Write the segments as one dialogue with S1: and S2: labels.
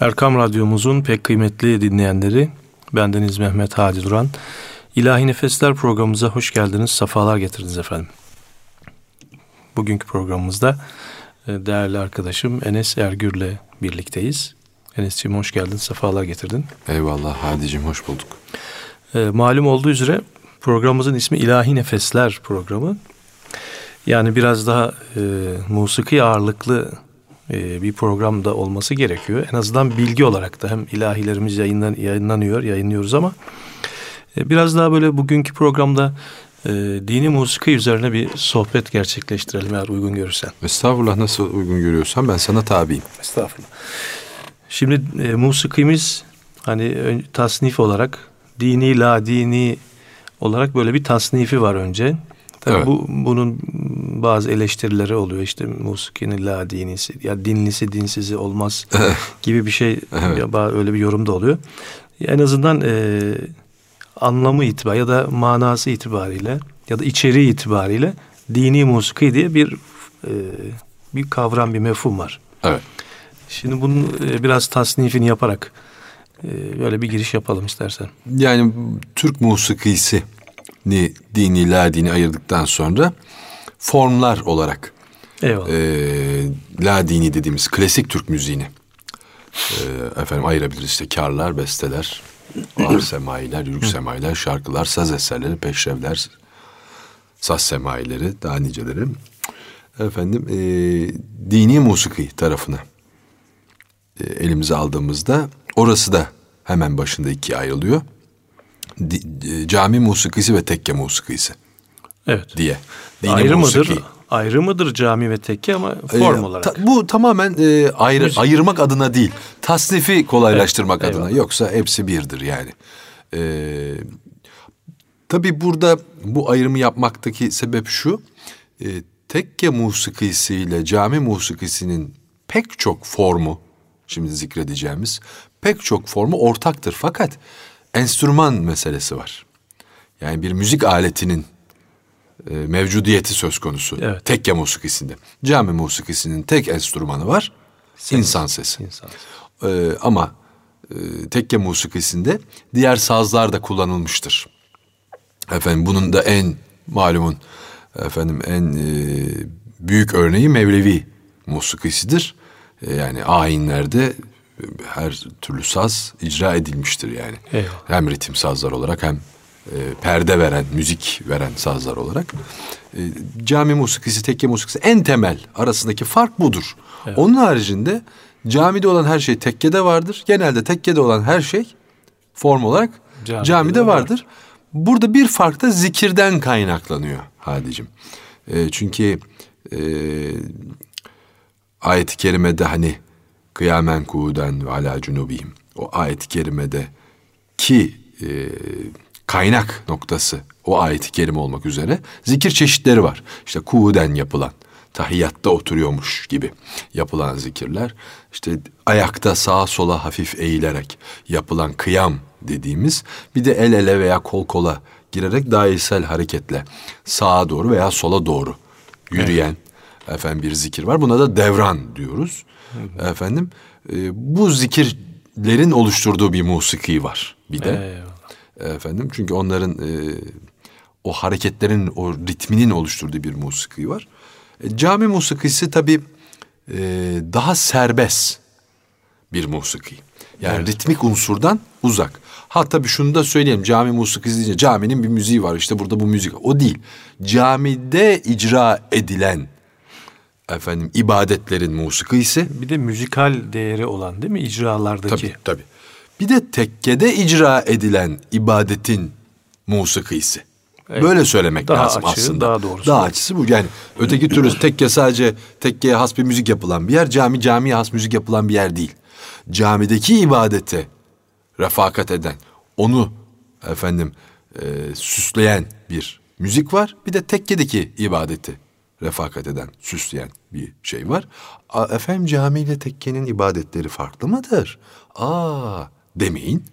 S1: Erkam Radyomuzun pek kıymetli dinleyenleri, bendeniz Mehmet Hadi Duran. İlahi Nefesler programımıza hoş geldiniz, safalar getirdiniz efendim. Bugünkü programımızda e, değerli arkadaşım Enes Ergür'le birlikteyiz. Enes'ciğim hoş geldin, sefalar getirdin.
S2: Eyvallah Hadi'cim hoş bulduk.
S1: E, malum olduğu üzere programımızın ismi İlahi Nefesler programı. Yani biraz daha e, musiki ağırlıklı e, bir programda olması gerekiyor. En azından bilgi olarak da hem ilahilerimiz yayınlan, yayınlanıyor, yayınlıyoruz ama e, biraz daha böyle bugünkü programda e, dini musiki üzerine bir sohbet gerçekleştirelim eğer uygun görürsen.
S2: Estağfurullah nasıl uygun görüyorsan ben sana tabiyim.
S1: Estağfurullah. Şimdi e, musikimiz hani tasnif olarak dini la dini olarak böyle bir tasnifi var önce. Tabii evet. bu bunun bazı eleştirileri oluyor işte musikinin la dinisi ya dinlisi dinsizi olmaz gibi bir şey evet. ya öyle bir yorum da oluyor. En azından e, anlamı itibariyle ya da manası itibariyle ya da içeriği itibariyle dini musiki diye bir e, bir kavram bir mefhum var.
S2: Evet.
S1: Şimdi bunun e, biraz tasnifini yaparak e, böyle bir giriş yapalım istersen.
S2: Yani Türk musikisi ni dini la dini ayırdıktan sonra formlar olarak
S1: Eyvallah.
S2: E, la dini dediğimiz klasik Türk müziğini e, efendim ayırabiliriz işte karlar, besteler, ağır semailer, yürük semailer, şarkılar, saz eserleri, peşrevler, saz semaileri, daha niceleri. Efendim e, dini musiki tarafına e, elimize aldığımızda orası da hemen başında ikiye ayrılıyor cami musikisi ve tekke musikisi.
S1: Evet.
S2: Diye.
S1: Dini ayrı musiki. mıdır? Ayrı mıdır cami ve tekke ama form ee, olarak. Ta,
S2: bu tamamen e, ayrı Müzik. ayırmak adına değil. Tasnifi kolaylaştırmak evet, adına. Eyvallah. Yoksa hepsi birdir yani. Ee, tabii burada bu ayrımı yapmaktaki sebep şu. E, tekke musikisiyle cami musikisinin pek çok formu şimdi zikredeceğimiz pek çok formu ortaktır. Fakat enstrüman meselesi var. Yani bir müzik aletinin e, mevcudiyeti söz konusu. Evet. Tekke musikisinde. Cami musikisinin tek enstrümanı var. Ses. İnsan sesi. İnsan sesi. E, ama e, tekke musikisinde diğer sazlar da kullanılmıştır. Efendim bunun da en malumun efendim en e, büyük örneği Mevlevi musikisidir. E, yani ayinlerde her türlü saz icra edilmiştir yani.
S1: Eyvallah.
S2: Hem ritim sazlar olarak hem e, perde veren, müzik veren sazlar olarak. E, cami musikisi, tekke musikisi en temel arasındaki fark budur. Evet. Onun haricinde camide olan her şey tekkede vardır. Genelde tekkede olan her şey form olarak camide, camide vardır. Var. Burada bir fark da zikirden kaynaklanıyor Hadicim. E, çünkü e, ayet-i kerimede hani kıyamen kuuden ve ala cunubihim. O ayet-i kerimede ki e, kaynak noktası o ayet-i kerime olmak üzere zikir çeşitleri var. İşte kuuden yapılan, tahiyyatta oturuyormuş gibi yapılan zikirler. İşte ayakta sağa sola hafif eğilerek yapılan kıyam dediğimiz bir de el ele veya kol kola girerek dairesel hareketle sağa doğru veya sola doğru yürüyen evet. efendim bir zikir var. Buna da devran diyoruz. Hı Efendim e, bu zikirlerin oluşturduğu bir musiki var bir de. Eyvallah. Efendim çünkü onların e, o hareketlerin o ritminin oluşturduğu bir musiki var. E, cami musikisi tabii e, daha serbest bir musiki. Yani evet. ritmik unsurdan uzak. Ha tabii şunu da söyleyeyim. Cami musikisi deyince caminin bir müziği var. işte burada bu müzik. O değil. Camide icra edilen efendim ibadetlerin musikisi.
S1: Bir de müzikal değeri olan değil mi icralardaki?
S2: Tabii tabii. Bir de tekkede icra edilen ibadetin musikisi. Evet. Böyle söylemek
S1: daha
S2: lazım
S1: açığı,
S2: aslında.
S1: Daha doğrusu.
S2: Daha açısı bu. Yani öteki türlü tekke sadece tekkeye has bir müzik yapılan bir yer. Cami camiye has müzik yapılan bir yer değil. Camideki ibadete refakat eden, onu efendim e, süsleyen bir müzik var. Bir de tekkedeki ibadeti refakat eden, süsleyen bir şey var. Efendim cami tekkenin ibadetleri farklı mıdır? Aa demeyin.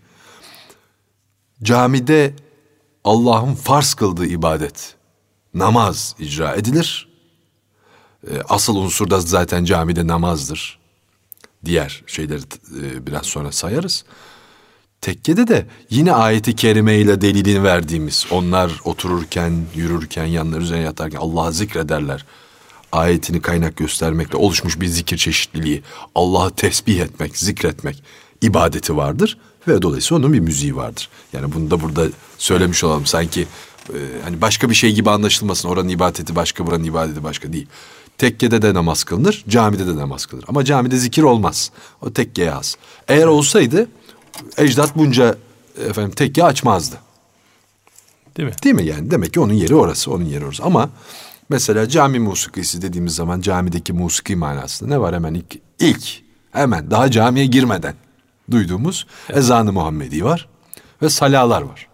S2: Camide Allah'ın farz kıldığı ibadet, namaz icra edilir. E, asıl unsur da zaten camide namazdır. diğer şeyleri e, biraz sonra sayarız. Tekkede de yine ayeti kerime ile delilini verdiğimiz onlar otururken, yürürken, yanları üzerine yatarken Allah'ı zikrederler. Ayetini kaynak göstermekle oluşmuş bir zikir çeşitliliği, Allah'ı tesbih etmek, zikretmek ibadeti vardır ve dolayısıyla onun bir müziği vardır. Yani bunu da burada söylemiş olalım sanki e, hani başka bir şey gibi anlaşılmasın. Oranın ibadeti başka, buranın ibadeti başka değil. Tekkede de namaz kılınır, camide de namaz kılınır. Ama camide zikir olmaz. O tekkeye az. Eğer olsaydı ecdat bunca efendim tekke açmazdı.
S1: Değil mi?
S2: Değil mi yani? Demek ki onun yeri orası, onun yeri orası. Ama mesela cami musikisi dediğimiz zaman camideki musiki manasında ne var hemen ilk, ilk hemen daha camiye girmeden duyduğumuz evet. ezanı Muhammedi var ve salalar var.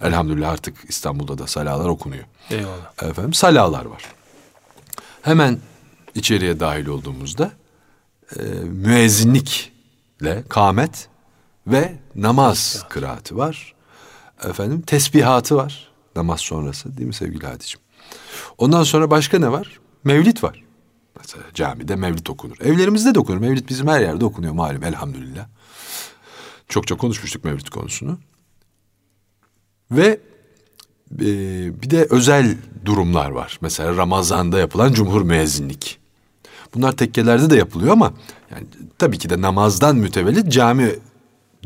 S2: Elhamdülillah artık İstanbul'da da salalar okunuyor.
S1: Eyvallah.
S2: Efendim salalar var. Hemen içeriye dahil olduğumuzda e, müezzinlikle kamet ve namaz kıraati var. Efendim tesbihatı var namaz sonrası değil mi sevgili Hadicim? Ondan sonra başka ne var? Mevlit var. Mesela camide mevlit okunur. Evlerimizde de okunur. Mevlit bizim her yerde okunuyor malum elhamdülillah. Çok çok konuşmuştuk mevlit konusunu. Ve e, bir de özel durumlar var. Mesela Ramazan'da yapılan cumhur müezzinlik. Bunlar tekkelerde de yapılıyor ama yani tabii ki de namazdan mütevellit cami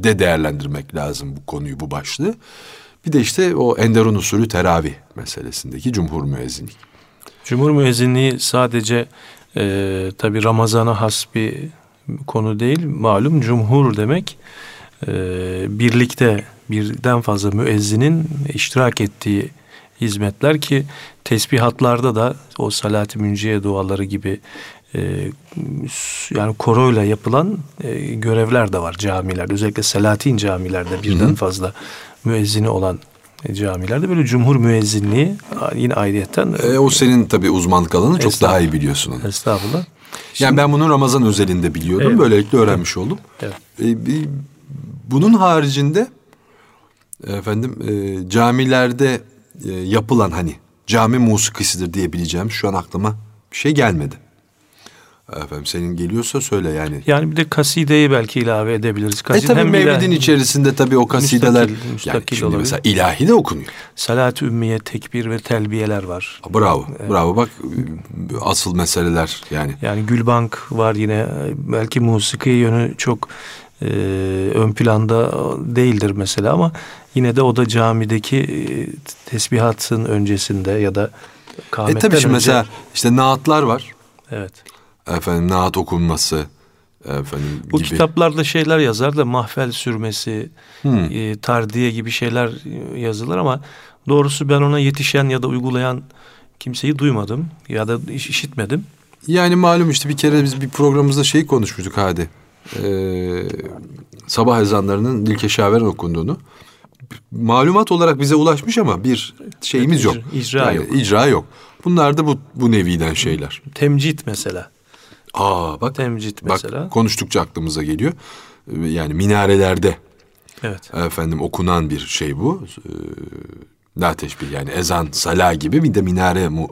S2: de değerlendirmek lazım bu konuyu, bu başlığı. Bir de işte o Enderun usulü teravih meselesindeki cumhur müezzinlik.
S1: Cumhur müezzinliği sadece e, tabi Ramazan'a has bir konu değil. Malum cumhur demek e, birlikte birden fazla müezzinin iştirak ettiği hizmetler ki tesbihatlarda da o salat-ı münciye duaları gibi yani koroyla yapılan e, görevler de var camilerde. Özellikle Selatin camilerde birden fazla müezzini olan e, camilerde böyle cumhur müezzinliği yine ayrıyetten.
S2: E, o senin tabii uzmanlık alanı çok daha iyi biliyorsun onu.
S1: Estağfurullah.
S2: Şimdi, yani ben bunu Ramazan özelinde biliyordum. Evet. Böylelikle öğrenmiş evet. oldum. Evet. E, bunun haricinde efendim e, camilerde e, yapılan hani cami musikisidir diyebileceğim şu an aklıma bir şey gelmedi. Efendim senin geliyorsa söyle yani.
S1: Yani bir de kasideyi belki ilave edebiliriz.
S2: Kaside, e tabi Mevlid'in içerisinde tabi o kasideler müstakil, müstakil yani şimdi mesela ilahi de okunuyor.
S1: Salat-ı ümmiye, tekbir ve telbiyeler var.
S2: Bravo, evet. bravo bak asıl meseleler yani.
S1: Yani Gülbank var yine belki musiki yönü çok e, ön planda değildir mesela ama yine de o da camideki e, tesbihatın öncesinde ya da
S2: kametten e tabii şimdi önce... mesela işte naatlar var.
S1: Evet
S2: efendim naat okunması efendim
S1: Bu gibi. kitaplarda şeyler yazar da mahfel sürmesi, hmm. e, tardiye gibi şeyler yazılır ama doğrusu ben ona yetişen ya da uygulayan kimseyi duymadım ya da işitmedim.
S2: Yani malum işte bir kere biz bir programımızda şey konuşmuştuk hadi. Ee, sabah ezanlarının Dilkeşaver'in okunduğunu. Malumat olarak bize ulaşmış ama bir şeyimiz yok.
S1: İcra yani, yok.
S2: İcra yok. Bunlar da bu bu neviden şeyler.
S1: Temcit mesela.
S2: Aa bak.
S1: Temcit mesela.
S2: Bak konuştukça aklımıza geliyor. Yani minarelerde
S1: evet.
S2: efendim okunan bir şey bu. Ee, la teşbih yani ezan, sala gibi bir de minare mu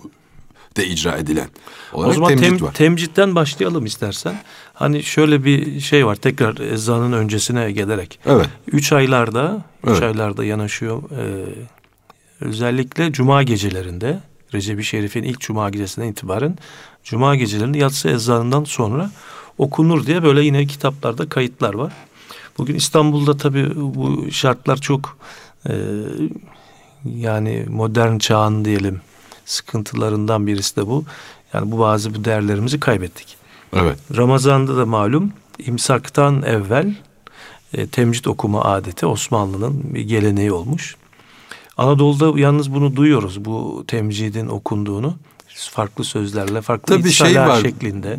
S2: de icra edilen olarak o zaman temcit tem, var.
S1: temcitten başlayalım istersen. Hani şöyle bir şey var tekrar ezanın öncesine gelerek.
S2: Evet.
S1: Üç aylarda, üç evet. aylarda yanaşıyor. Ee, özellikle cuma gecelerinde Recep-i Şerif'in ilk cuma gecesinden itibaren cuma gecelerinde yatsı ezanından sonra okunur diye böyle yine kitaplarda kayıtlar var. Bugün İstanbul'da tabii bu şartlar çok e, yani modern çağın diyelim sıkıntılarından birisi de bu. Yani bu bazı bu değerlerimizi kaybettik.
S2: Evet.
S1: Ramazan'da da malum imsaktan evvel e, temcit okuma adeti Osmanlı'nın bir geleneği olmuş. Anadolu'da yalnız bunu duyuyoruz bu temcidin okunduğunu farklı sözlerle farklı
S2: Tabii şey var, şeklinde.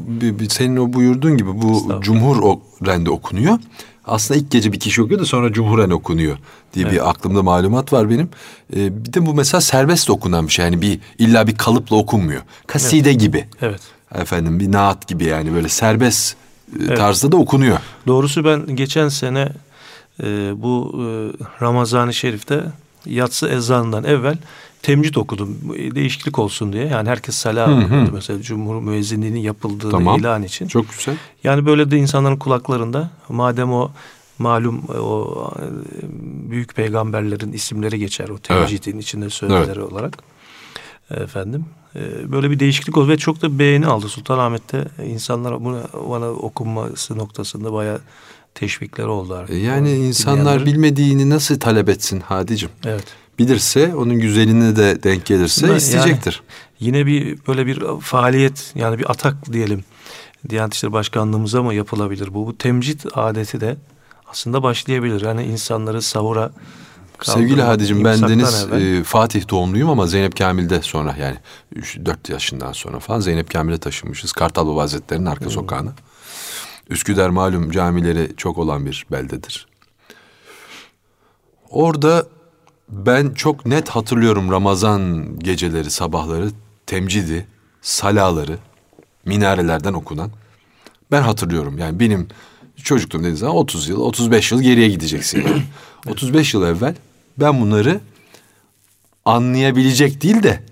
S2: Senin o buyurduğun gibi bu cumhur rende okunuyor. Aslında ilk gece bir kişi okuyor da sonra cumhuren okunuyor diye evet. bir aklımda malumat var benim. Ee, bir de bu mesela serbest okunan bir şey. Yani bir illa bir kalıpla okunmuyor. Kaside
S1: evet.
S2: gibi.
S1: Evet.
S2: Efendim bir naat gibi yani böyle serbest e, evet. tarzda da okunuyor.
S1: Doğrusu ben geçen sene e, bu e, Ramazan-ı Şerif'te yatsı ezanından evvel temcit okudum. Değişiklik olsun diye. Yani herkes salah okudu mesela Cumhur müezzinliğinin yapıldığını tamam. ilan için.
S2: Çok güzel.
S1: Yani böyle de insanların kulaklarında madem o malum o büyük peygamberlerin isimleri geçer o temcidin evet. içinde sözleri evet. olarak. Efendim e, böyle bir değişiklik oldu ve çok da beğeni aldı Sultanahmet'te insanlar bunu bana okunması noktasında bayağı teşvikler oldu artık.
S2: E, yani insanlar bilmediğini nasıl talep etsin Hadicim?
S1: Evet.
S2: Bilirse onun güzelini de denk gelirse yani, isteyecektir.
S1: yine bir böyle bir faaliyet yani bir atak diyelim. Diyanet İşleri Başkanlığımıza mı yapılabilir bu? Bu temcit adeti de aslında başlayabilir. Yani insanları savura
S2: Sevgili Hadicim ben Deniz e, Fatih doğumluyum ama Zeynep Kamil'de sonra yani 3-4 yaşından sonra falan Zeynep Kamil'e taşınmışız. Kartal Baba Hazretleri'nin arka hmm. sokağına. Üsküdar malum camileri çok olan bir beldedir. Orada ben çok net hatırlıyorum Ramazan geceleri, sabahları, temcidi, salaları, minarelerden okunan. Ben hatırlıyorum yani benim çocukluğum dediğiniz zaman 30 yıl, 35 yıl geriye gideceksin. Yani. 35 yıl evvel ben bunları anlayabilecek değil de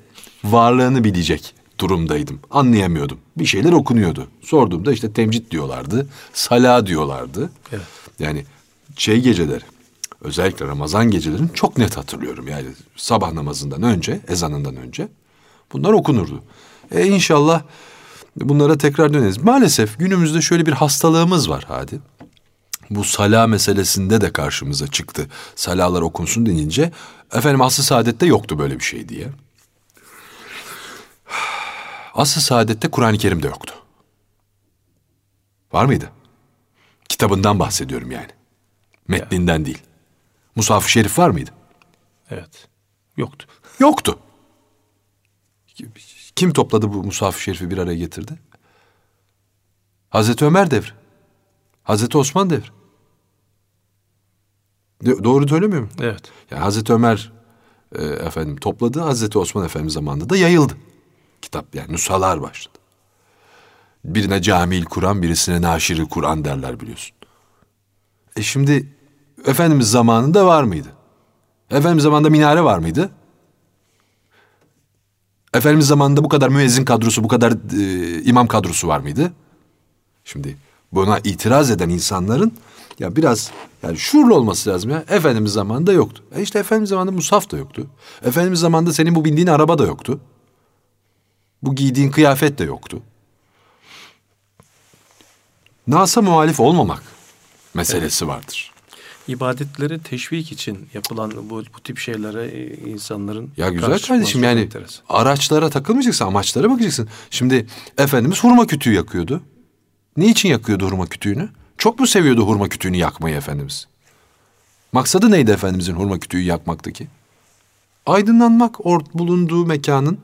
S2: varlığını bilecek durumdaydım. Anlayamıyordum. Bir şeyler okunuyordu. Sorduğumda işte temcit diyorlardı. Sala diyorlardı. Evet. Yani şey geceleri özellikle Ramazan gecelerini çok net hatırlıyorum. Yani sabah namazından önce, ezanından önce bunlar okunurdu. E inşallah bunlara tekrar döneriz. Maalesef günümüzde şöyle bir hastalığımız var hadi. Bu sala meselesinde de karşımıza çıktı. Salalar okunsun denince efendim aslı saadette yoktu böyle bir şey diye. Aslı saadette Kur'an-ı Kerim'de yoktu. Var mıydı? Kitabından bahsediyorum yani. Metninden ya. değil. Musaf-ı Şerif var mıydı?
S1: Evet. Yoktu.
S2: Yoktu. Kim topladı bu Musaf-ı Şerif'i bir araya getirdi? Hazreti Ömer devri. Hazreti Osman devri. De, doğru söylemiyor muyum?
S1: Evet.
S2: Yani Hazreti Ömer e, efendim topladı. Hazreti Osman Efendimiz zamanında da yayıldı. Kitap yani nusalar başladı. Birine Camil Kur'an, birisine Naşiri Kur'an derler biliyorsun. E şimdi Efendimiz zamanında var mıydı? Efendimiz zamanında minare var mıydı? Efendimiz zamanında bu kadar müezzin kadrosu, bu kadar e, imam kadrosu var mıydı? Şimdi buna itiraz eden insanların ya biraz yani şuurlu olması lazım ya. Efendimiz zamanında yoktu. E işte Efendimiz zamanında musaf da yoktu. Efendimiz zamanında senin bu bindiğin araba da yoktu. Bu giydiğin kıyafet de yoktu. Nasa muhalif olmamak meselesi evet. vardır.
S1: İbadetleri teşvik için yapılan bu, bu tip şeylere e, insanların
S2: Ya güzel kardeşim yani enteresan. araçlara takılmayacaksın, amaçlara bakacaksın. Şimdi Efendimiz hurma kütüğü yakıyordu. Niçin yakıyordu hurma kütüğünü? Çok mu seviyordu hurma kütüğünü yakmayı Efendimiz? Maksadı neydi Efendimizin hurma kütüğü yakmaktaki? Aydınlanmak, or bulunduğu mekanın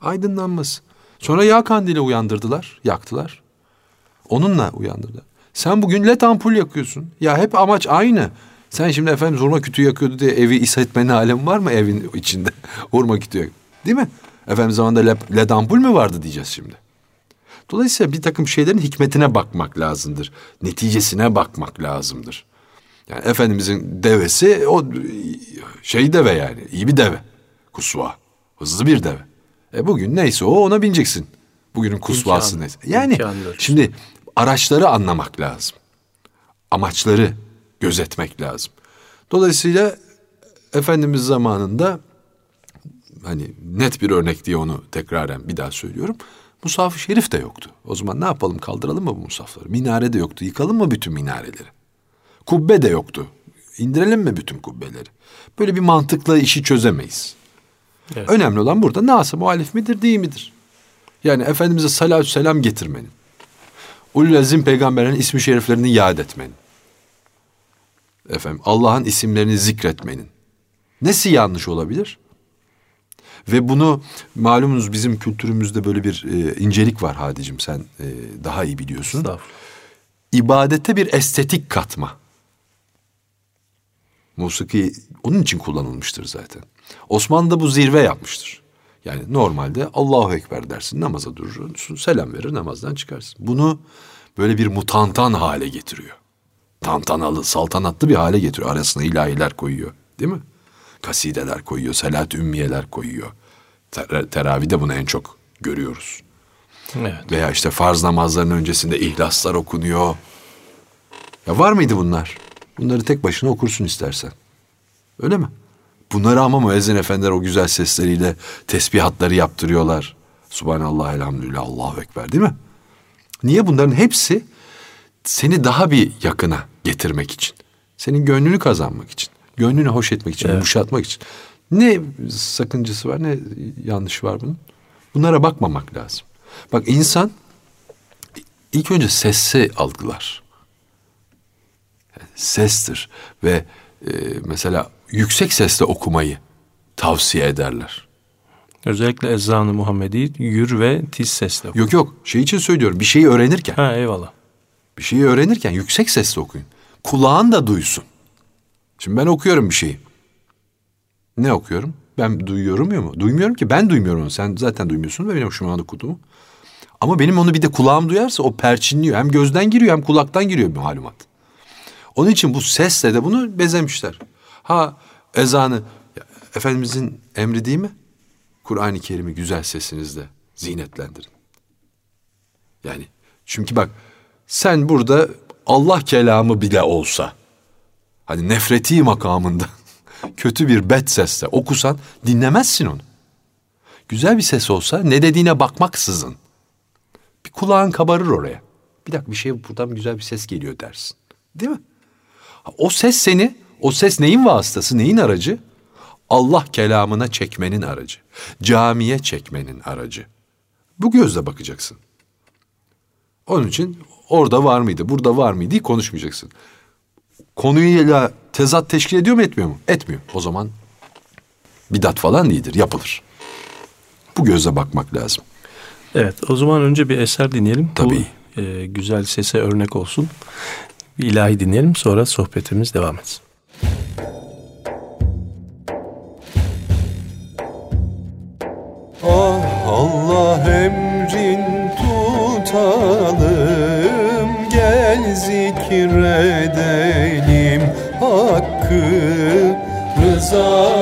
S2: aydınlanması. Sonra yağ kandili uyandırdılar, yaktılar. Onunla uyandırdı. Sen bugün led ampul yakıyorsun. Ya hep amaç aynı. Sen şimdi efendim hurma kütüğü yakıyordu diye evi ishal etmenin alemi var mı evin içinde? hurma kütüğü. Değil mi? Efendim zamanında led ampul mü vardı diyeceğiz şimdi. Dolayısıyla bir takım şeylerin hikmetine bakmak lazımdır. Neticesine bakmak lazımdır. Yani Efendimizin devesi o şey deve yani iyi bir deve. Kusva. Hızlı bir deve. E bugün neyse o ona bineceksin. Bugünün kusvası İmkan, neyse. Yani şimdi araçları anlamak lazım. Amaçları gözetmek lazım. Dolayısıyla Efendimiz zamanında hani net bir örnek diye onu tekraren bir daha söylüyorum. Musaf-ı Şerif de yoktu. O zaman ne yapalım kaldıralım mı bu musafları? Minare de yoktu. Yıkalım mı bütün minareleri? Kubbe de yoktu. İndirelim mi bütün kubbeleri? Böyle bir mantıkla işi çözemeyiz. Evet. Önemli olan burada nasıl muhalif midir değil midir? Yani Efendimiz'e salatü selam getirmenin. Ulul Azim peygamberlerin ismi şeriflerini yad etmenin. Efendim Allah'ın isimlerini zikretmenin. Nesi yanlış olabilir? Ve bunu malumunuz bizim kültürümüzde böyle bir e, incelik var Hadicim sen e, daha iyi biliyorsun. İbadete bir estetik katma. Musiki onun için kullanılmıştır zaten. Osmanlı da bu zirve yapmıştır. Yani normalde Allahu Ekber dersin, namaza durursun, selam verir, namazdan çıkarsın. Bunu böyle bir mutantan hale getiriyor. Tantanalı, saltanatlı bir hale getiriyor. Arasına ilahiler koyuyor. Değil mi?
S3: kasideler koyuyor, salat ümmiyeler koyuyor. Ter- teravide bunu en çok görüyoruz. Evet. Veya işte farz namazların öncesinde ihlaslar okunuyor. Ya var mıydı bunlar? Bunları tek başına okursun istersen. Öyle mi? Bunları ama müezzin efendiler o güzel sesleriyle tesbihatları yaptırıyorlar. Subhanallah, elhamdülillah, Allahu Ekber değil mi? Niye bunların hepsi seni daha bir yakına getirmek için. Senin gönlünü kazanmak için. Gönlünü hoş etmek için, evet. yumuşatmak için. Ne sakıncası var, ne yanlış var bunun? Bunlara bakmamak lazım. Bak insan ilk önce sesi algılar. sestir ve e, mesela yüksek sesle okumayı tavsiye ederler.
S1: Özellikle ezanı Muhammedi yür ve tiz sesle.
S3: Yok yok şey için söylüyorum bir şeyi öğrenirken.
S1: Ha eyvallah.
S3: Bir şeyi öğrenirken yüksek sesle okuyun. Kulağın da duysun. Şimdi ben okuyorum bir şeyi. Ne okuyorum? Ben duyuyorum ya mu? Duymuyorum ki ben duymuyorum onu. Sen zaten duymuyorsun ve benim şu anda okuduğumu. Ama benim onu bir de kulağım duyarsa o perçinliyor. Hem gözden giriyor hem kulaktan giriyor bir malumat. Onun için bu sesle de bunu bezemişler. Ha ezanı Efendimizin emri değil mi? Kur'an-ı Kerim'i güzel sesinizle zinetlendirin. Yani çünkü bak sen burada Allah kelamı bile olsa hani nefreti makamında kötü bir bet sesle okusan dinlemezsin onu. Güzel bir ses olsa ne dediğine bakmaksızın bir kulağın kabarır oraya. Bir dakika bir şey buradan güzel bir ses geliyor dersin. Değil mi? O ses seni, o ses neyin vasıtası, neyin aracı? Allah kelamına çekmenin aracı. Camiye çekmenin aracı. Bu gözle bakacaksın. Onun için orada var mıydı, burada var mıydı konuşmayacaksın. Konuyla tezat teşkil ediyor mu etmiyor mu? Etmiyor. O zaman bidat falan değildir, yapılır. Bu gözle bakmak lazım.
S1: Evet, o zaman önce bir eser dinleyelim. Tabii. Bu, e, güzel sese örnek olsun. Bir ilahi dinleyelim, sonra sohbetimiz devam etsin.
S2: Zikredelim hakkı Rızasına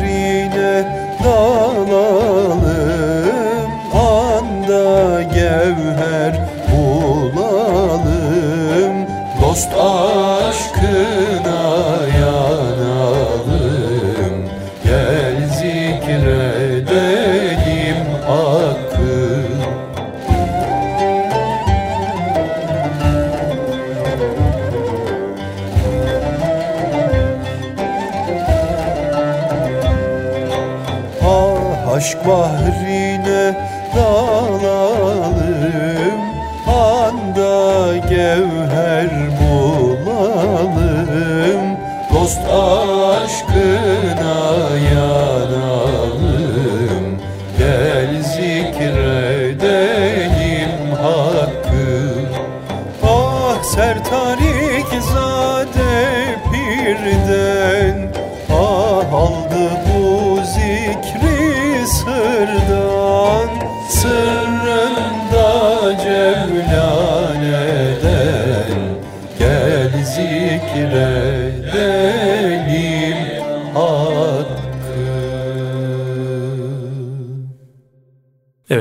S2: bahrine dalalım Anda gevher bulalım. Dost aşkına What.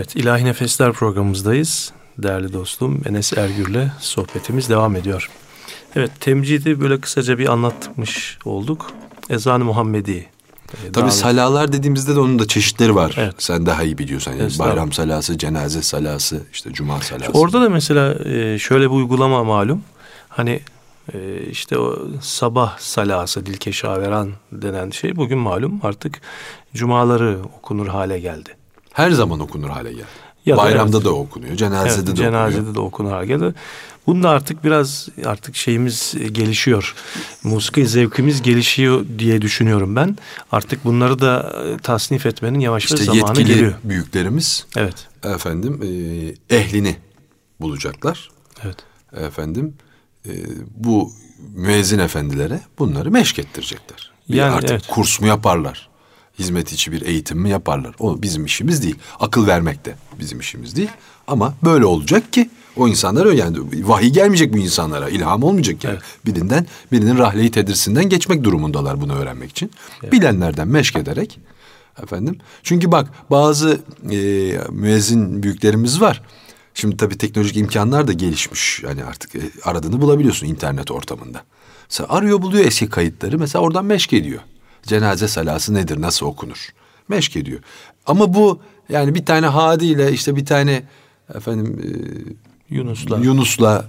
S1: Evet, İlahi Nefesler programımızdayız. değerli dostum Enes Ergür'le sohbetimiz devam ediyor. Evet temcidi böyle kısaca bir anlatmış olduk. Ezan-ı Muhammedi. e,
S2: Tabii salalar dediğimizde de onun da çeşitleri var.
S1: Evet.
S2: Sen daha iyi biliyorsun. Yani bayram salası, cenaze salası, işte cuma salası.
S1: Orada da mesela e, şöyle bir uygulama malum. Hani e, işte o sabah salası dilkeşaveran denen şey bugün malum artık cumaları okunur hale geldi.
S2: Her zaman okunur hale geldi.
S1: Ya da
S2: Bayramda
S1: evet.
S2: da okunuyor, cenazede
S1: Evet,
S2: de
S1: cenazede
S2: okunuyor.
S1: de okunur hale geldi. Bunda artık biraz artık şeyimiz e, gelişiyor. Musiki zevkimiz gelişiyor diye düşünüyorum ben. Artık bunları da e, tasnif etmenin yavaş
S2: İşte
S1: yavaş zamanı
S2: yetkili
S1: geliyor.
S2: büyüklerimiz
S1: Evet.
S2: efendim e, ehlini bulacaklar.
S1: Evet.
S2: Efendim e, bu müezzin efendilere bunları meşk ettirecekler. Bir
S1: Yani
S2: artık
S1: evet.
S2: kurs mu yaparlar? Hizmet içi bir eğitim mi yaparlar? O bizim işimiz değil. Akıl vermek de bizim işimiz değil. Ama böyle olacak ki o insanlar öyle yani vahiy gelmeyecek bu insanlara. ilham olmayacak yani.
S1: Evet.
S2: Birinden birinin rahleyi tedirsinden geçmek durumundalar bunu öğrenmek için. Bilenlerden meşk ederek efendim. Çünkü bak bazı e, müezzin büyüklerimiz var. Şimdi tabii teknolojik imkanlar da gelişmiş. Yani artık e, aradığını bulabiliyorsun internet ortamında. Mesela arıyor buluyor eski kayıtları. Mesela oradan meşk ediyor. Cenaze salası nedir, nasıl okunur? Meşk ediyor. Ama bu yani bir tane Hadi ile işte bir tane efendim e,
S1: Yunus'la.
S2: Yunus'la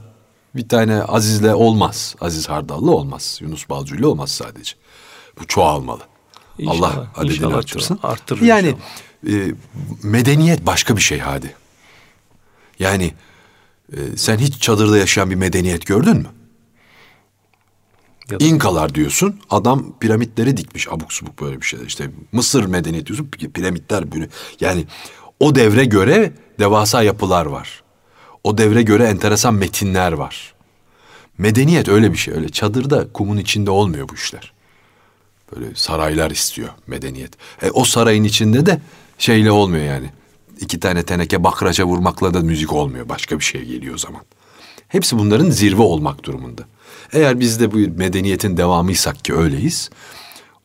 S2: bir tane Aziz'le olmaz. Aziz Hardal'la olmaz. Yunus Balcı'yla olmaz sadece. Bu çoğalmalı.
S1: İnşallah,
S2: Allah adedini
S1: inşallah
S2: arttırsın.
S1: arttırır
S2: yani
S1: inşallah.
S2: e, medeniyet başka bir şey hadi. Yani e, sen hiç çadırda yaşayan bir medeniyet gördün mü?
S1: Da-
S2: İnkalar diyorsun adam piramitleri dikmiş abuk subuk böyle bir şeyler. İşte Mısır medeniyeti diyorsun pi- piramitler böyle. Yani o devre göre devasa yapılar var. O devre göre enteresan metinler var. Medeniyet öyle bir şey. Öyle çadırda kumun içinde olmuyor bu işler. Böyle saraylar istiyor medeniyet. E, o sarayın içinde de şeyle olmuyor yani. İki tane teneke bakraça vurmakla da müzik olmuyor. Başka bir şey geliyor o zaman. Hepsi bunların zirve olmak durumunda. Eğer biz de bu medeniyetin devamıysak ki öyleyiz.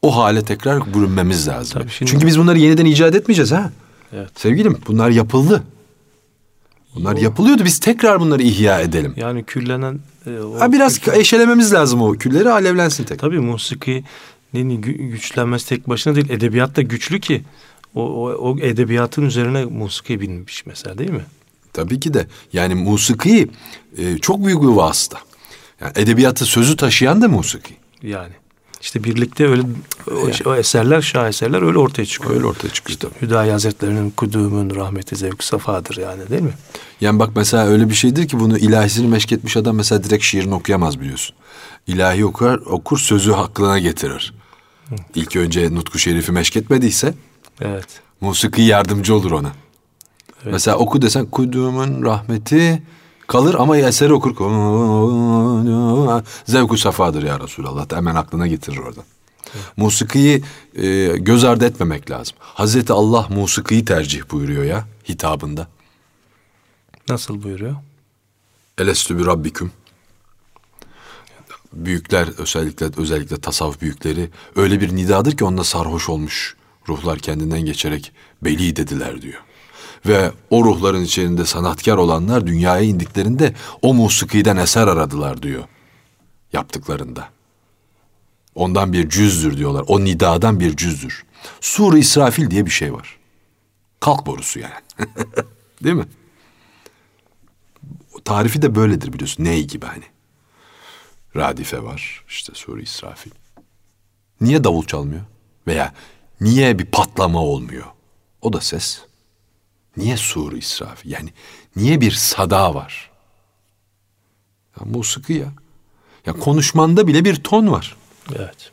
S2: O hale tekrar bürünmemiz lazım.
S1: Tabii şimdi-
S2: Çünkü biz bunları yeniden icat etmeyeceğiz ha.
S1: Evet.
S2: Sevgilim bunlar yapıldı. Bunlar yapılıyordu. Biz tekrar bunları ihya edelim.
S1: Yani küllenen e, o
S2: Ha biraz
S1: kültür-
S2: eşelememiz lazım o külleri alevlensin tekrar.
S1: Tabii musikinin gü- güçlenmesi tek başına değil. Edebiyat da güçlü ki. O, o, o edebiyatın üzerine musiki binmiş mesela değil mi?
S2: Tabii ki de. Yani musiki e, çok büyük bir vasıta. Yani edebiyatı sözü taşıyan da musiki.
S1: Yani. İşte birlikte öyle o, o eserler, şah eserler öyle ortaya çıkıyor.
S2: Öyle ortaya çıkıyor tabii.
S1: Hüdayi Hazretleri'nin kudumun rahmeti zevk safadır yani değil mi?
S2: Yani bak mesela öyle bir şeydir ki bunu ilahisini meşk etmiş adam mesela direkt şiirini okuyamaz biliyorsun. İlahi okur, okur sözü aklına getirir. İlk önce Nutku Şerif'i meşk etmediyse
S1: Evet.
S2: musiki yardımcı olur ona. Mesela oku desen kudumun rahmeti kalır ama eseri okur. Zevku safadır ya Resulallah. da Hemen aklına getirir oradan. Musikiyi e, göz ardı etmemek lazım. Hazreti Allah musikiyi tercih buyuruyor ya hitabında.
S1: Nasıl buyuruyor?
S2: Elestü bi rabbiküm. Büyükler özellikle özellikle tasavvuf büyükleri öyle bir nidadır ki onda sarhoş olmuş ruhlar kendinden geçerek beli dediler diyor. Ve o ruhların içerisinde sanatkar olanlar dünyaya indiklerinde o musikiden eser aradılar diyor yaptıklarında. Ondan bir cüzdür diyorlar. O nidadan bir cüzdür. Sur-ı İsrafil diye bir şey var. Kalk borusu yani. Değil mi? tarifi de böyledir biliyorsun. Ney gibi hani. Radife var. işte Sur-i İsrafil. Niye davul çalmıyor? Veya niye bir patlama olmuyor? O da ses. Niye Sur-i İsrafil? Yani niye bir sada var? Ya musiki ya. Ya konuşmanda bile bir ton var.
S1: Evet.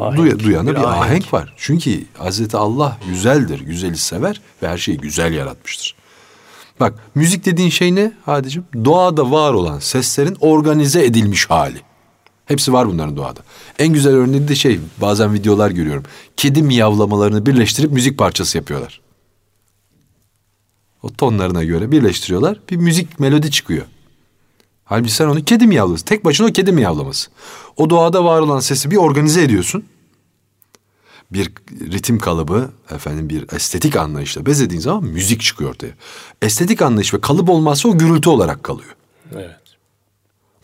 S1: Ahenk,
S2: duya- duyana
S1: bir
S2: bir, ahenk.
S1: ahenk.
S2: var. Çünkü Hazreti Allah güzeldir, güzeli sever ve her şeyi güzel yaratmıştır. Bak müzik dediğin şey ne Hadicim? Doğada var olan seslerin organize edilmiş hali. Hepsi var bunların doğada. En güzel örneği de şey bazen videolar görüyorum. Kedi miyavlamalarını birleştirip müzik parçası yapıyorlar. O tonlarına göre birleştiriyorlar. Bir müzik melodi çıkıyor. Halbuki sen onu kedi miyavlaması. Tek başına o kedi miyavlaması. O doğada var olan sesi bir organize ediyorsun. bir ritim kalıbı, efendim bir estetik anlayışla bezediğin zaman müzik çıkıyor ortaya. Estetik anlayış ve kalıp olmazsa o gürültü olarak kalıyor.
S1: Evet.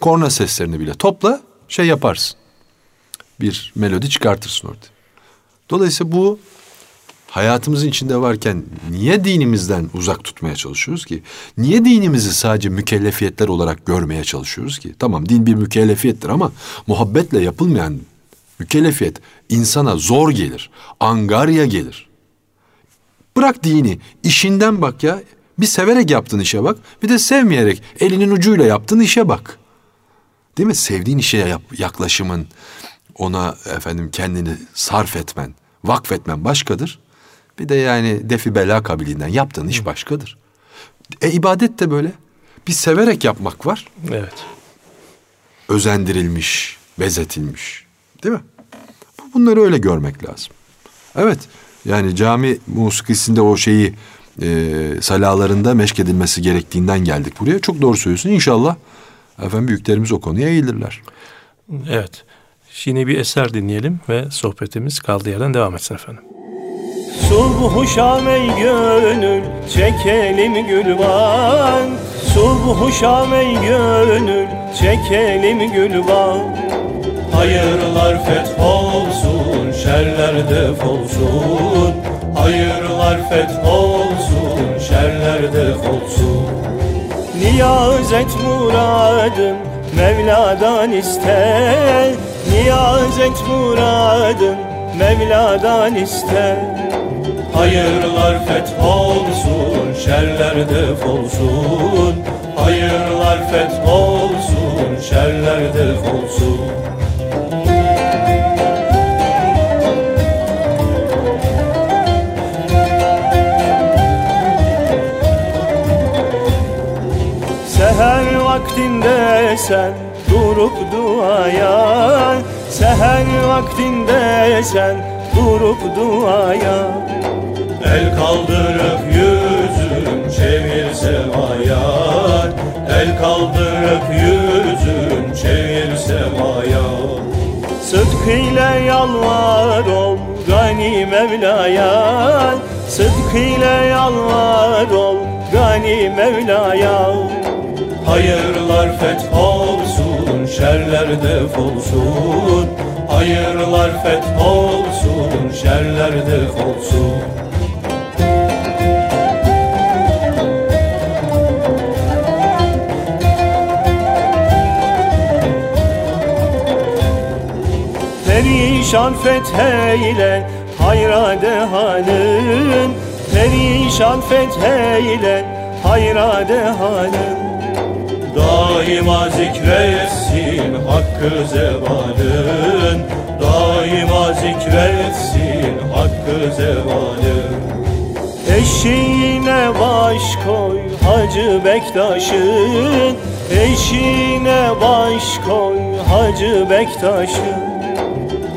S2: Korna seslerini bile topla şey yaparsın. Bir melodi çıkartırsın orada. Dolayısıyla bu hayatımızın içinde varken niye dinimizden uzak tutmaya çalışıyoruz ki? Niye dinimizi sadece mükellefiyetler olarak görmeye çalışıyoruz ki? Tamam din bir mükellefiyettir ama muhabbetle yapılmayan mükellefiyet insana zor gelir. Angarya gelir. Bırak dini, işinden bak ya. Bir severek yaptığın işe bak, bir de sevmeyerek elinin ucuyla yaptığın işe bak. Değil mi? Sevdiğin işe yap, yaklaşımın, ona efendim kendini sarf etmen, vakfetmen başkadır. Bir de yani defi bela kabiliğinden yaptığın iş başkadır. E ibadet de böyle. Bir severek yapmak var.
S1: Evet.
S2: Özendirilmiş, bezetilmiş. Değil mi? Bu- Bunları öyle görmek lazım. Evet. Yani cami musikisinde o şeyi e, salalarında meşk edilmesi gerektiğinden geldik buraya. Çok doğru söylüyorsun. İnşallah efendim büyüklerimiz o konuya eğilirler.
S1: Evet. Şimdi bir eser dinleyelim ve sohbetimiz kaldığı yerden devam etsin efendim.
S4: Subhu şam ey gönül çekelim gülban Subhu şam ey gönül çekelim gülban
S5: Hayırlar feth olsun, şerler def olsun. Hayırlar feth olsun, şerler def olsun.
S4: Niyaz et muradın Mevla'dan iste Niyaz et muradın Mevla'dan iste
S5: Hayırlar feth olsun, şerler def. Hayırlar feth olsun, şerler def.
S4: Seher vaktinde sen durup duaya Seher vaktinde sen durup duaya.
S5: El kaldırıp yüzün çevir semaya. El kaldırıp yüzün çevir semaya.
S4: Sıdkıyla yalvar ol gani Mevla'ya. Sıdkıyla yalvar ol gani Mevla'ya.
S5: Hayırlar feth olsun, şerler def olsun. Hayırlar feth olsun, şerler def olsun.
S4: Perişan fetheyle hayra dehanın Perişan fetheyle hayra dehanın
S5: Daima zikretsin hakkı zevalın. Daima zikretsin hakkı zevalın.
S4: Eşiğine baş koy Hacı Bektaş'ın. Eşiğine baş koy Hacı Bektaş'ın.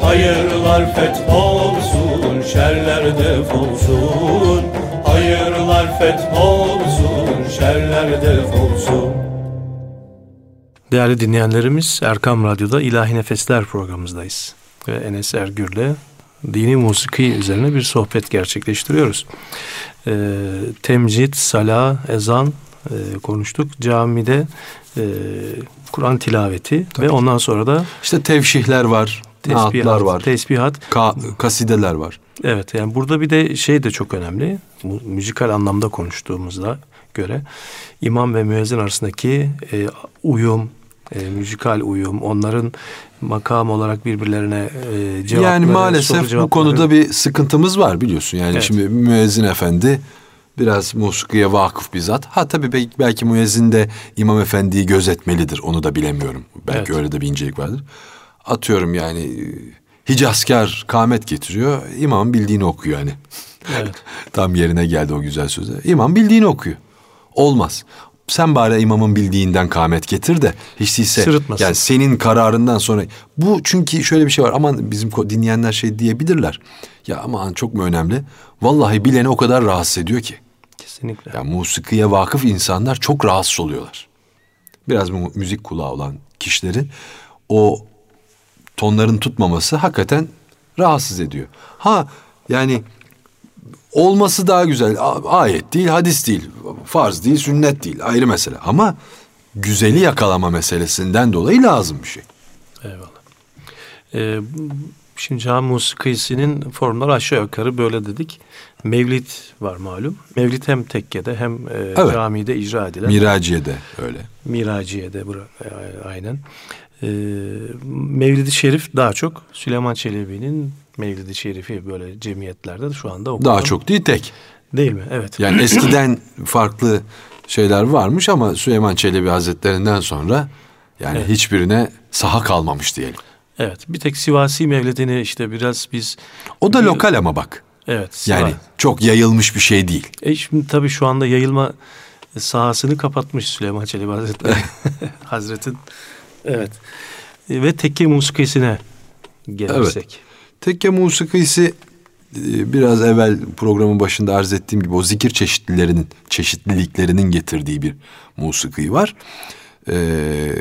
S5: Hayırlar feth olsun, şerler def olsun. Hayırlar feth olsun, şerler def olsun
S1: Değerli dinleyenlerimiz Erkam Radyo'da İlahi Nefesler programımızdayız. Ve Enes Ergür'le dini musiki üzerine bir sohbet gerçekleştiriyoruz. Ee, temcid, sala, ezan e, konuştuk. Camide e, Kur'an tilaveti ve ondan sonra da
S2: İşte tevşihler var,
S1: tesbihat,
S2: var,
S1: tesbihat.
S2: ka- kasideler var.
S1: Evet yani burada bir de şey de çok önemli. Müzikal anlamda konuştuğumuzda göre imam ve müezzin arasındaki e, uyum, e, müzikal uyum, onların makam olarak birbirlerine e, cevapları,
S2: yani maalesef bu
S1: cevapları-
S2: konuda bir sıkıntımız var biliyorsun. Yani
S1: Evet.
S2: şimdi müezzin efendi biraz musikiye vakıf bir zat. Ha tabii belki, belki müezzin de imam efendiyi gözetmelidir. Onu da bilemiyorum. Belki
S1: Evet.
S2: öyle de bir incelik vardır. Atıyorum yani e, Hicazkar kâmet getiriyor. İmam bildiğini okuyor yani.
S1: Evet.
S2: Tam yerine geldi o güzel sözler. İmam bildiğini okuyor. Olmaz. Sen bari imamın bildiğinden kâmet getir de hiç değilse
S1: Sırıtmasın.
S2: yani senin kararından sonra bu çünkü şöyle bir şey var aman bizim dinleyenler şey diyebilirler. Ya aman çok mu önemli? Vallahi bileni o kadar rahatsız ediyor ki.
S1: Kesinlikle.
S2: Ya musikiye vakıf insanlar çok rahatsız oluyorlar. Biraz bu müzik kulağı olan kişilerin o tonların tutmaması hakikaten rahatsız ediyor. Ha yani olması daha güzel. Ayet değil, hadis değil, farz değil, sünnet değil. Ayrı mesele. Ama güzeli yakalama meselesinden dolayı lazım bir şey.
S1: Eyvallah. Ee, şimdi cami musikisinin formları aşağı yukarı böyle dedik. Mevlid var malum. Mevlid hem tekkede hem e,
S2: Evet.
S1: camide icra edilen.
S2: Miraciye de öyle.
S1: Miraciye'de bura- e, aynen. Ee, Mevlid-i Şerif daha çok Süleyman Çelebi'nin Mevlid-i Şerif'i böyle cemiyetlerde şu anda okunan.
S2: Daha çok değil tek.
S1: Değil mi? Evet.
S2: Yani eskiden farklı şeyler varmış ama Süleyman Çelebi Hazretlerinden sonra yani
S1: Evet.
S2: hiçbirine saha kalmamış diyelim.
S1: Evet. Bir tek Sivasi Mevlidini işte biraz biz
S2: O da
S1: Bir-
S2: lokal ama bak.
S1: evet.
S2: Yani
S1: Siva-
S2: çok yayılmış bir şey değil.
S1: E şimdi tabii şu anda yayılma sahasını kapatmış Süleyman Çelebi Hazretleri. Hazretin. Evet. E, Ve tekke musikisine gelirsek.
S2: Tekke musikisi biraz evvel programın başında arz ettiğim gibi o zikir çeşitlilerinin çeşitliliklerinin getirdiği bir musiki var. Ee,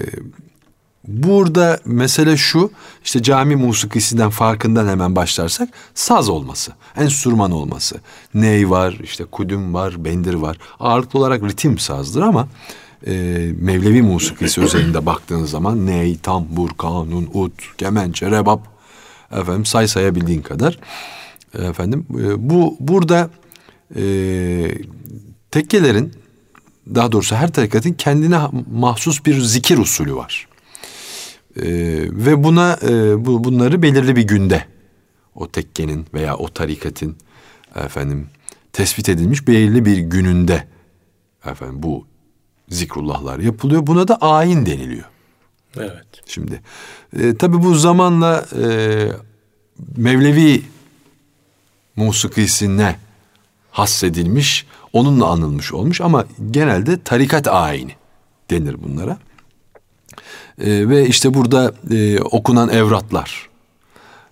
S2: burada mesele şu işte cami musikisinden farkından hemen başlarsak saz olması, enstrüman olması. Ney var, işte kudüm var, bendir var. Ağırlıklı olarak ritim sazdır ama e, Mevlevi musikisi özelinde baktığınız zaman ney, tambur, kanun, ut, kemençe, rebap efendim say sayabildiğin kadar efendim e, bu burada e, tekkelerin daha doğrusu her tarikatın kendine mahsus bir zikir usulü var. E, ve buna e, bu, bunları belirli bir günde o tekkenin veya o tarikatın efendim tespit edilmiş belirli bir gününde efendim bu zikrullahlar yapılıyor. Buna da ayin deniliyor.
S1: Evet.
S2: Şimdi e, tabii bu zamanla e, Mevlevi musikisine hassedilmiş, onunla anılmış olmuş ama genelde tarikat ayini denir bunlara. E, ve işte burada e, okunan evratlar,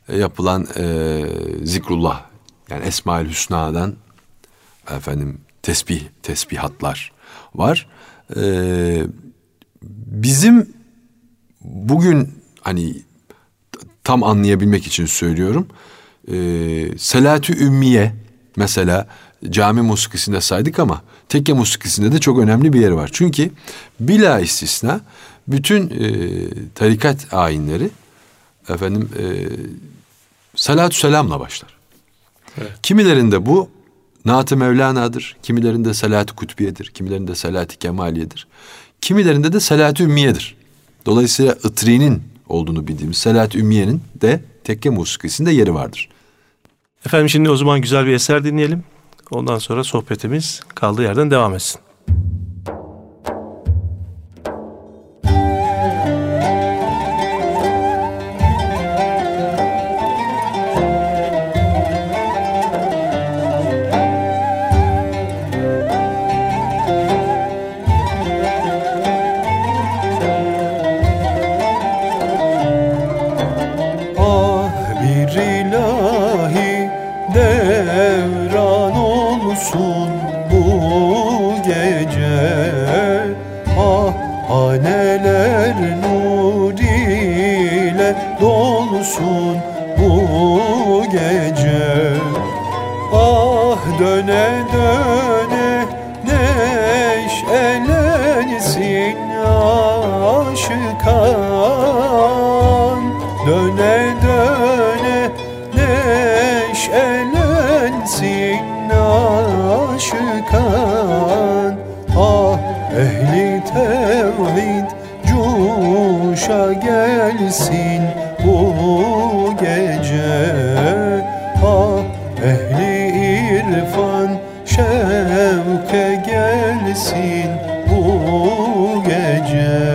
S2: e, yapılan e, zikrullah yani Esmaül Hüsna'dan efendim tesbih tesbihatlar var. E, bizim bugün hani tam anlayabilmek için söylüyorum. Ee, Selatü Ümmiye mesela cami musikisinde saydık ama tekke musikisinde de çok önemli bir yeri var. Çünkü bila istisna bütün e, tarikat ayinleri efendim e, salatü selamla başlar.
S1: Evet.
S2: Kimilerinde bu Naat-ı Mevlana'dır, kimilerinde Salat-ı Kutbiye'dir, kimilerinde Salat-ı Kemaliye'dir. Kimilerinde de Salat-ı Ümmiye'dir. Dolayısıyla Itri'nin olduğunu bildiğimiz Salat-ı Ümmiye'nin de tekke musikisinde yeri vardır.
S1: Efendim şimdi o zaman güzel bir eser dinleyelim. Ondan sonra sohbetimiz kaldığı yerden devam etsin.
S4: Gelsin bu gece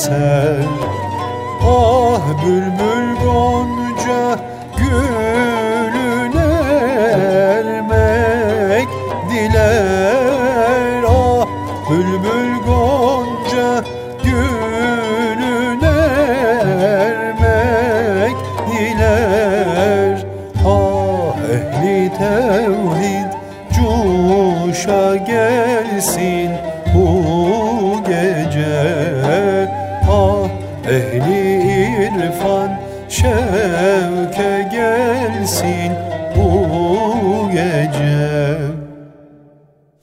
S4: eser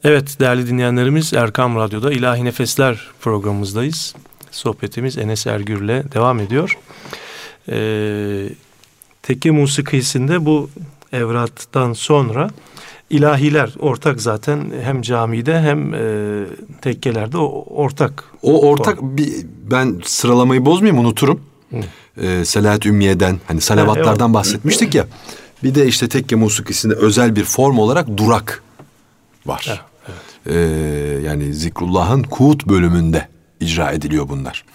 S1: Evet değerli dinleyenlerimiz Erkam Radyo'da İlahi Nefesler programımızdayız. Sohbetimiz Enes Ergür'le devam ediyor. Ee, tekke musikisinde bu evrattan sonra ilahiler ortak zaten hem camide hem e, tekkelerde o ortak.
S2: O ortak bir ben sıralamayı bozmayayım unuturum. Ee, Selahat Ümmiye'den hani salavatlardan bahsetmiştik ya. Bir de işte tekke musikisinde özel bir form olarak durak var. Ee, yani Zikrullah'ın Kuğut bölümünde icra ediliyor bunlar.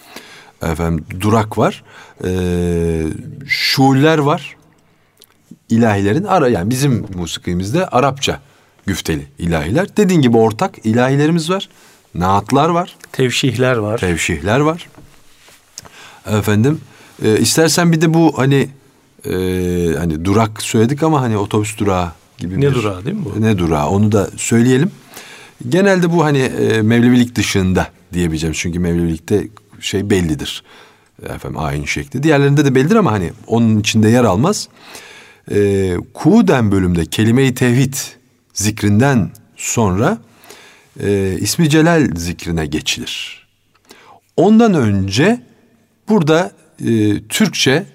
S2: Efendim durak var. Ee, şuuller var. İlahilerin ara yani bizim musikimizde Arapça güfteli ilahiler. Dediğin gibi ortak ilahilerimiz var. Naatlar var.
S1: Tevşihler var.
S2: Tevşihler var. Efendim e, istersen bir de bu hani e, hani durak söyledik ama hani otobüs durağı gibi
S1: Ne
S2: bir
S1: durağı değil mi bu?
S2: ne durağı onu da söyleyelim. Genelde bu hani e, Mevlevilik dışında diyebileceğim çünkü Mevlevilikte şey bellidir. Efendim ayin şekli. Diğerlerinde de bellidir ama hani onun içinde yer almaz. E, Kuden bölümde kelime-i tevhid zikrinden sonra e, ismi celal zikrine geçilir. Ondan önce burada e, Türkçe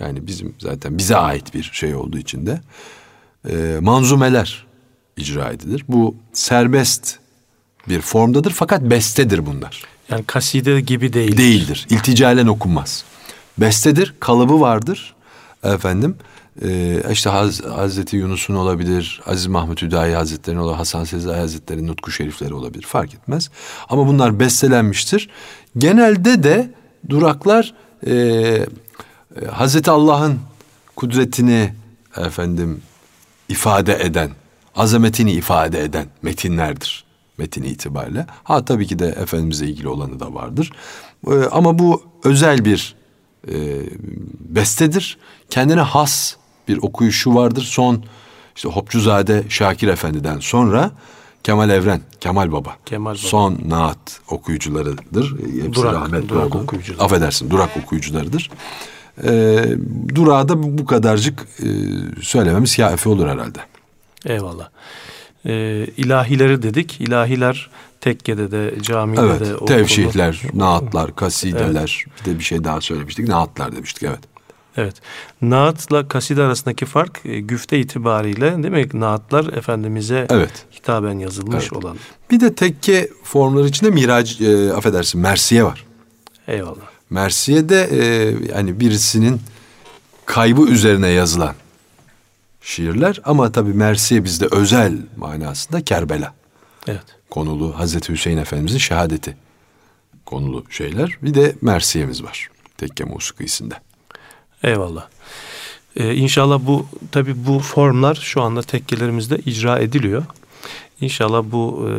S2: yani bizim zaten bize ait bir şey olduğu için de e, manzumeler icra edilir. Bu serbest bir formdadır fakat bestedir bunlar.
S1: Yani kaside gibi değil.
S2: Değildir. İlticalen okunmaz. Bestedir, kalıbı vardır. Efendim e, işte Haz, Hazreti Yunus'un olabilir, Aziz Mahmut Hüdayi Hazretleri'nin olabilir, Hasan Sezai Hazretleri'nin Nutku Şerifleri olabilir fark etmez. Ama bunlar bestelenmiştir. Genelde de duraklar e, e, Hazreti Allah'ın kudretini efendim ifade eden, azametini ifade eden metinlerdir metin itibariyle. Ha tabii ki de Efendimiz'le ilgili olanı da vardır. Ee, ama bu özel bir e, bestedir. Kendine has bir okuyuşu vardır. Son işte Hopçuzade Şakir Efendi'den sonra Kemal Evren, Kemal Baba.
S1: Kemal Baba.
S2: Son naat okuyucularıdır. Hepsi
S1: Durak,
S2: rahmetli
S1: durak
S2: oldu.
S1: okuyucuları.
S2: Affedersin, durak okuyucularıdır. Ee, durağı da bu bu kadarcık e, söylememiz kâfi olur herhalde.
S1: Eyvallah. Ee, ilahileri dedik. İlahiler tekkede de camide de
S2: Evet, tevşihler, naatlar, kasideler, bir de bir şey daha söylemiştik. Naatlar demiştik, evet.
S1: Evet. Naatla kaside arasındaki fark e, güfte itibariyle değil mi? Naatlar Efendimiz'e
S2: Evet.
S1: hitaben yazılmış
S2: Evet.
S1: olan.
S2: Bir de tekke formları içinde mirac, e, affedersin, mersiye var.
S1: Eyvallah.
S2: Mersiye de e, yani birisinin kaybı üzerine yazılan şiirler ama tabii Mersiye bizde özel manasında Kerbela
S1: Evet.
S2: konulu Hazreti Hüseyin Efendimizin şehadeti konulu şeyler. Bir de Mersiye'miz var tekke musikisinde.
S1: Eyvallah. Ee, inşallah bu tabi bu formlar şu anda tekkelerimizde icra ediliyor. İnşallah bu e,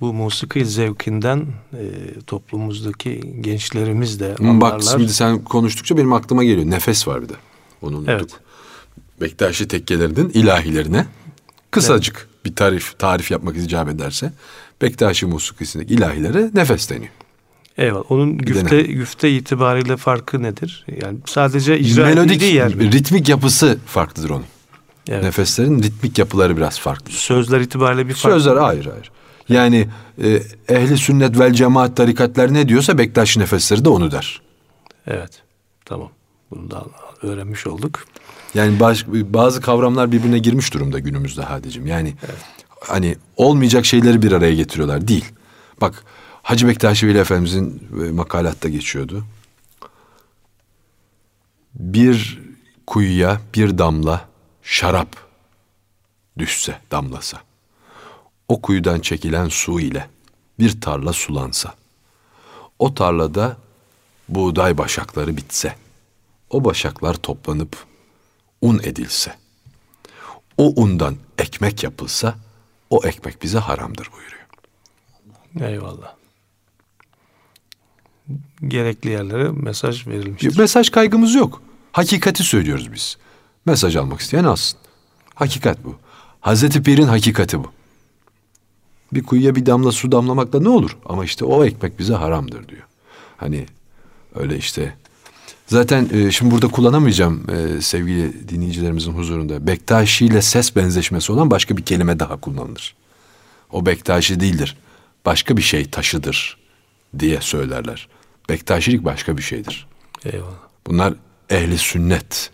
S1: bu musiki zevkinden e, toplumumuzdaki gençlerimiz de
S2: Bak
S1: anlarlar.
S2: şimdi sen konuştukça benim aklıma geliyor. Nefes var bir de. Onu unuttuk.
S1: Evet.
S2: Bektaşi tekkelerinin ilahilerine kısacık bir tarif tarif yapmak icap ederse Bektaşi musikisindeki ilahilere nefes deniyor.
S1: Eyvallah. Onun güfte güfte itibariyle farkı nedir? Yani sadece icra
S2: Melodik,
S1: yer mi?
S2: ritmik yapısı farklıdır onun.
S1: Evet.
S2: Nefeslerin ritmik yapıları biraz farklı.
S1: Sözler itibariyle bir fark.
S2: Sözler hayır hayır. Yani e, ehli sünnet vel cemaat tarikatlar ne diyorsa Bektaşi nefesleri de onu der.
S1: Evet. Tamam. Bunu da öğrenmiş olduk.
S2: Yani baş- bazı kavramlar birbirine girmiş durumda günümüzde Hadicim. Yani hani olmayacak şeyleri bir araya getiriyorlar değil. Bak Hacı Bektaşi Veli Efendimizin e, makalatta geçiyordu. Bir kuyuya bir damla şarap düşse, damlasa. O kuyudan çekilen su ile bir tarla sulansa. o tarlada buğday başakları bitse, o başaklar toplanıp un edilse, o undan ekmek yapılsa, o ekmek bize haramdır buyuruyor.
S6: Eyvallah. Gerekli yerlere mesaj verilmiştir.
S2: Mesaj kaygımız yok. Hakikati söylüyoruz biz. Mesaj almak isteyen alsın. Hakikat bu. Hazreti Pir'in hakikati bu. Bir kuyuya bir damla su damlamakla ne olur? Ama işte o ekmek bize haramdır diyor. Hani öyle işte. Zaten e, şimdi burada kullanamayacağım e, sevgili dinleyicilerimizin huzurunda. Bektaşi ile ses benzeşmesi olan başka bir kelime daha kullanılır. O Bektaşi değildir. Başka bir şey taşıdır diye söylerler. Bektaşilik başka bir şeydir.
S6: Eyvallah.
S2: Bunlar ehli sünnet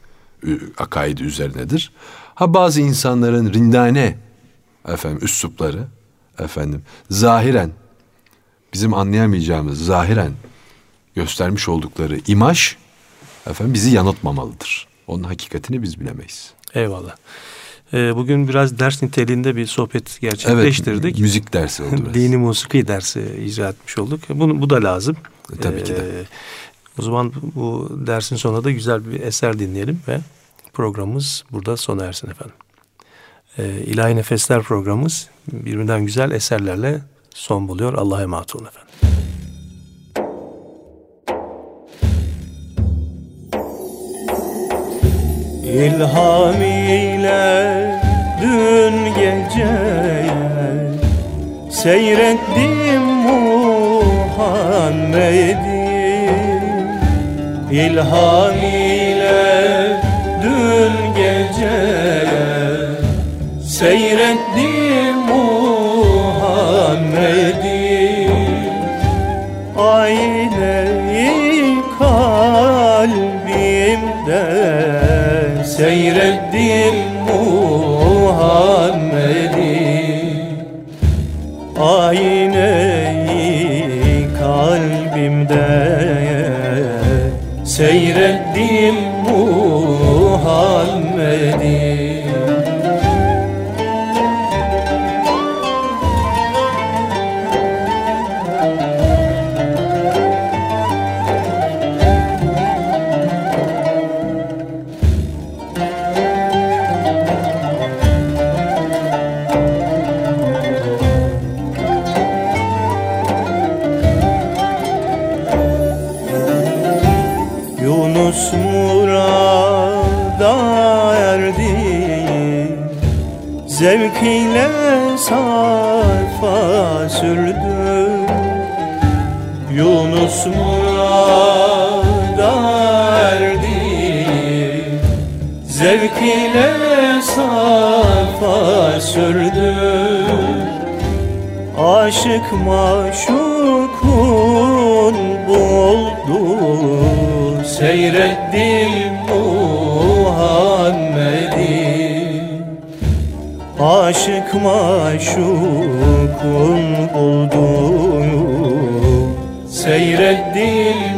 S2: akaidi üzerinedir. Ha bazı insanların rindane efendim üslupları efendim zahiren bizim anlayamayacağımız zahiren göstermiş oldukları imaj efendim bizi yanıltmamalıdır. Onun hakikatini biz bilemeyiz.
S6: Eyvallah. Ee, bugün biraz ders niteliğinde bir sohbet gerçekleştirdik.
S2: Evet, müzik dersi oldu.
S6: Dini musiki dersi icra etmiş olduk. Bunu, bu da lazım.
S2: E, tabii ki de. Ee,
S6: o zaman bu dersin sonunda da güzel bir eser dinleyelim ve programımız burada sona ersin efendim. Ee, İlahi Nefesler programımız birbirinden güzel eserlerle son buluyor. Allah'a emanet olun efendim.
S1: İlham ile dün geceye Seyrettim Muhammed'i İlham ile dün geceye Seyrettim Muhammed'i Seyrettim erdi Zevk ile sarfa sürdü Yunus murada erdi Zevk ile sarfa sürdü Aşık maşukun buldu Seyrettim Aşık maşukun buldu Seyrettim